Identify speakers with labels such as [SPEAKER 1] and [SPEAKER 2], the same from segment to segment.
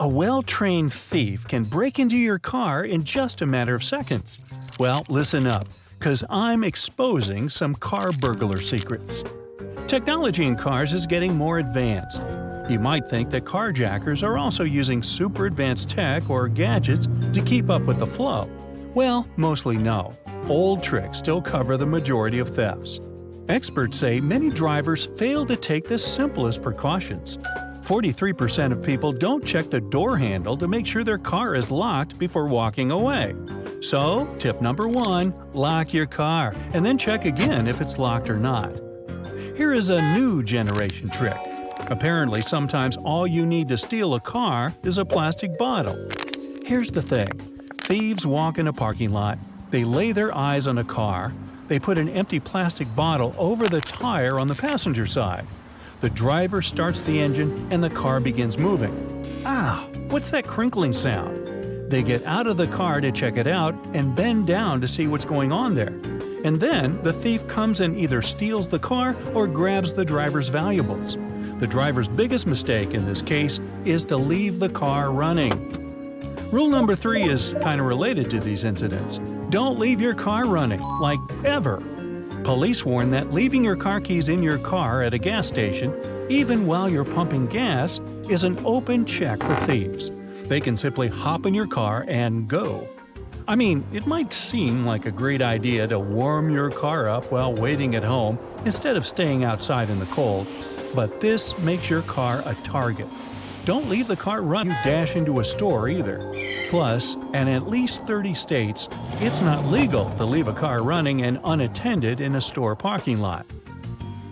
[SPEAKER 1] A well trained thief can break into your car in just a matter of seconds. Well, listen up, because I'm exposing some car burglar secrets. Technology in cars is getting more advanced. You might think that carjackers are also using super advanced tech or gadgets to keep up with the flow. Well, mostly no. Old tricks still cover the majority of thefts. Experts say many drivers fail to take the simplest precautions. 43% of people don't check the door handle to make sure their car is locked before walking away. So, tip number one lock your car and then check again if it's locked or not. Here is a new generation trick. Apparently, sometimes all you need to steal a car is a plastic bottle. Here's the thing thieves walk in a parking lot, they lay their eyes on a car, they put an empty plastic bottle over the tire on the passenger side. The driver starts the engine and the car begins moving. Ah, what's that crinkling sound? They get out of the car to check it out and bend down to see what's going on there. And then the thief comes and either steals the car or grabs the driver's valuables. The driver's biggest mistake in this case is to leave the car running. Rule number three is kind of related to these incidents. Don't leave your car running, like ever. Police warn that leaving your car keys in your car at a gas station, even while you're pumping gas, is an open check for thieves. They can simply hop in your car and go. I mean, it might seem like a great idea to warm your car up while waiting at home instead of staying outside in the cold, but this makes your car a target. Don't leave the car running, You dash into a store either. Plus, in at least 30 states, it's not legal to leave a car running and unattended in a store parking lot.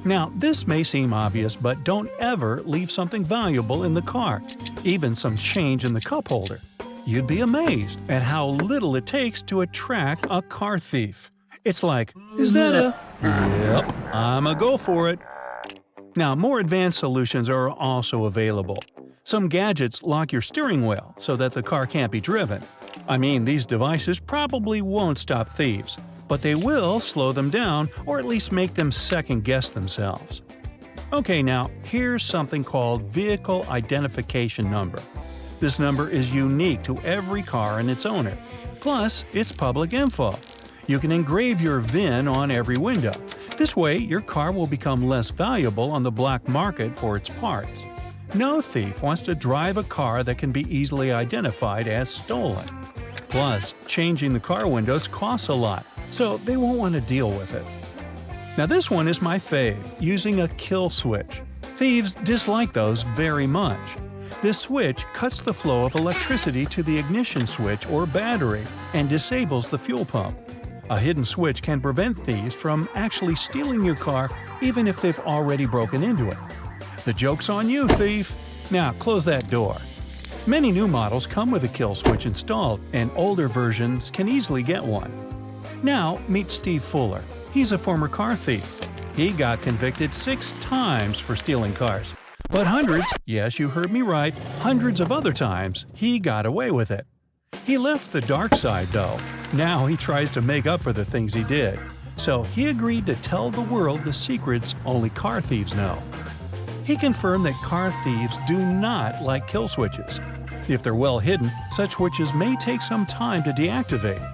[SPEAKER 1] Now, this may seem obvious, but don't ever leave something valuable in the car, even some change in the cup holder. You'd be amazed at how little it takes to attract a car thief. It's like, is that a. Yep, I'm a go for it. Now, more advanced solutions are also available. Some gadgets lock your steering wheel so that the car can't be driven. I mean, these devices probably won't stop thieves, but they will slow them down or at least make them second guess themselves. Okay, now, here's something called Vehicle Identification Number. This number is unique to every car and its owner. Plus, it's public info. You can engrave your VIN on every window. This way, your car will become less valuable on the black market for its parts. No thief wants to drive a car that can be easily identified as stolen. Plus, changing the car windows costs a lot, so they won't want to deal with it. Now, this one is my fave using a kill switch. Thieves dislike those very much. This switch cuts the flow of electricity to the ignition switch or battery and disables the fuel pump. A hidden switch can prevent thieves from actually stealing your car even if they've already broken into it. The joke's on you, thief! Now, close that door. Many new models come with a kill switch installed, and older versions can easily get one. Now, meet Steve Fuller. He's a former car thief. He got convicted six times for stealing cars. But hundreds, yes, you heard me right, hundreds of other times, he got away with it. He left the dark side, though. Now he tries to make up for the things he did. So he agreed to tell the world the secrets only car thieves know. He confirmed that car thieves do not like kill switches. If they're well hidden, such switches may take some time to deactivate.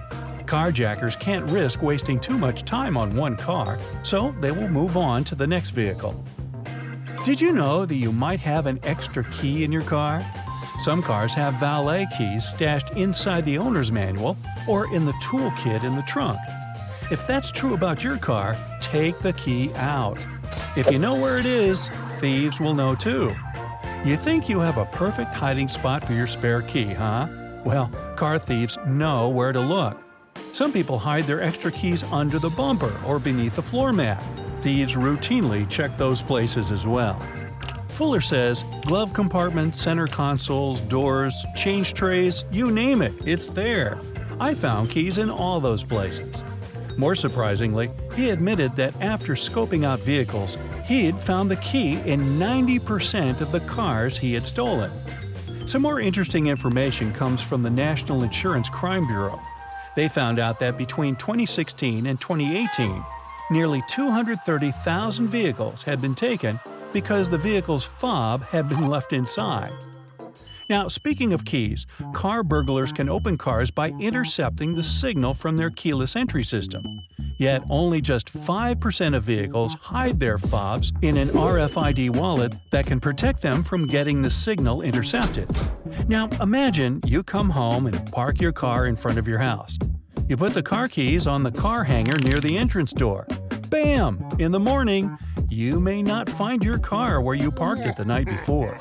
[SPEAKER 1] Carjackers can't risk wasting too much time on one car, so they will move on to the next vehicle. Did you know that you might have an extra key in your car? Some cars have valet keys stashed inside the owner's manual or in the toolkit in the trunk. If that's true about your car, take the key out. If you know where it is, thieves will know too. You think you have a perfect hiding spot for your spare key, huh? Well, car thieves know where to look. Some people hide their extra keys under the bumper or beneath the floor mat. Thieves routinely check those places as well. Fuller says glove compartments, center consoles, doors, change trays, you name it, it's there. I found keys in all those places. More surprisingly, he admitted that after scoping out vehicles, he had found the key in 90% of the cars he had stolen. Some more interesting information comes from the National Insurance Crime Bureau. They found out that between 2016 and 2018, nearly 230,000 vehicles had been taken because the vehicle's fob had been left inside. Now, speaking of keys, car burglars can open cars by intercepting the signal from their keyless entry system. Yet, only just 5% of vehicles hide their fobs in an RFID wallet that can protect them from getting the signal intercepted. Now, imagine you come home and park your car in front of your house. You put the car keys on the car hanger near the entrance door. Bam! In the morning, you may not find your car where you parked it the night before.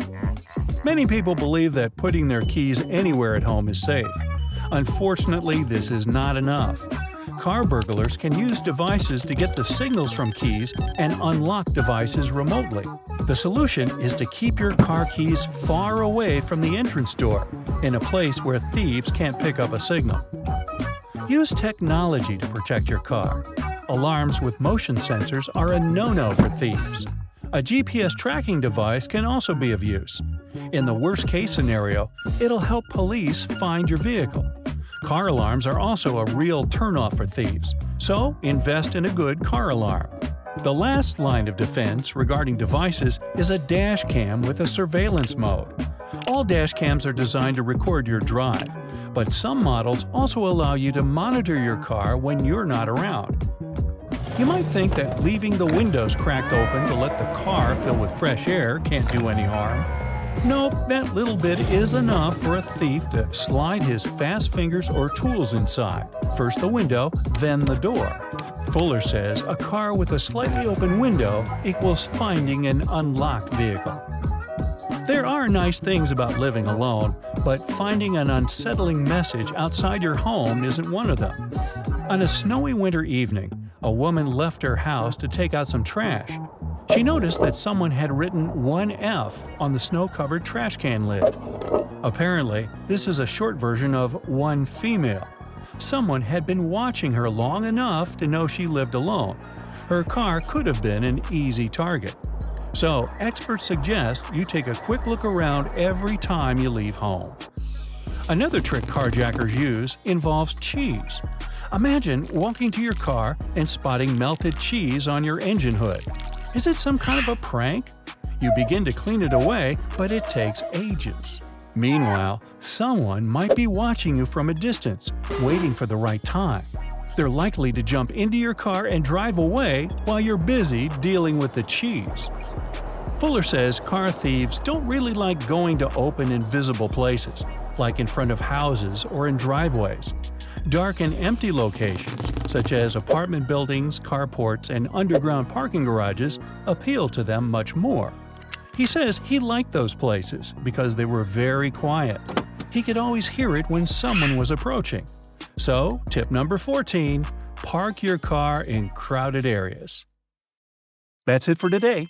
[SPEAKER 1] Many people believe that putting their keys anywhere at home is safe. Unfortunately, this is not enough. Car burglars can use devices to get the signals from keys and unlock devices remotely. The solution is to keep your car keys far away from the entrance door, in a place where thieves can't pick up a signal. Use technology to protect your car. Alarms with motion sensors are a no-no for thieves. A GPS tracking device can also be of use. In the worst case scenario, it'll help police find your vehicle. Car alarms are also a real turnoff for thieves, so invest in a good car alarm. The last line of defense regarding devices is a dash cam with a surveillance mode. All dash cams are designed to record your drive, but some models also allow you to monitor your car when you're not around. You might think that leaving the windows cracked open to let the car fill with fresh air can't do any harm. Nope, that little bit is enough for a thief to slide his fast fingers or tools inside. First the window, then the door. Fuller says a car with a slightly open window equals finding an unlocked vehicle. There are nice things about living alone, but finding an unsettling message outside your home isn't one of them. On a snowy winter evening, a woman left her house to take out some trash. She noticed that someone had written 1F on the snow covered trash can lid. Apparently, this is a short version of one female. Someone had been watching her long enough to know she lived alone. Her car could have been an easy target. So, experts suggest you take a quick look around every time you leave home. Another trick carjackers use involves cheese. Imagine walking to your car and spotting melted cheese on your engine hood. Is it some kind of a prank? You begin to clean it away, but it takes ages. Meanwhile, someone might be watching you from a distance, waiting for the right time. They're likely to jump into your car and drive away while you're busy dealing with the cheese. Fuller says car thieves don't really like going to open and visible places, like in front of houses or in driveways. Dark and empty locations, such as apartment buildings, carports, and underground parking garages, appeal to them much more. He says he liked those places because they were very quiet. He could always hear it when someone was approaching. So, tip number 14 park your car in crowded areas. That's it for today.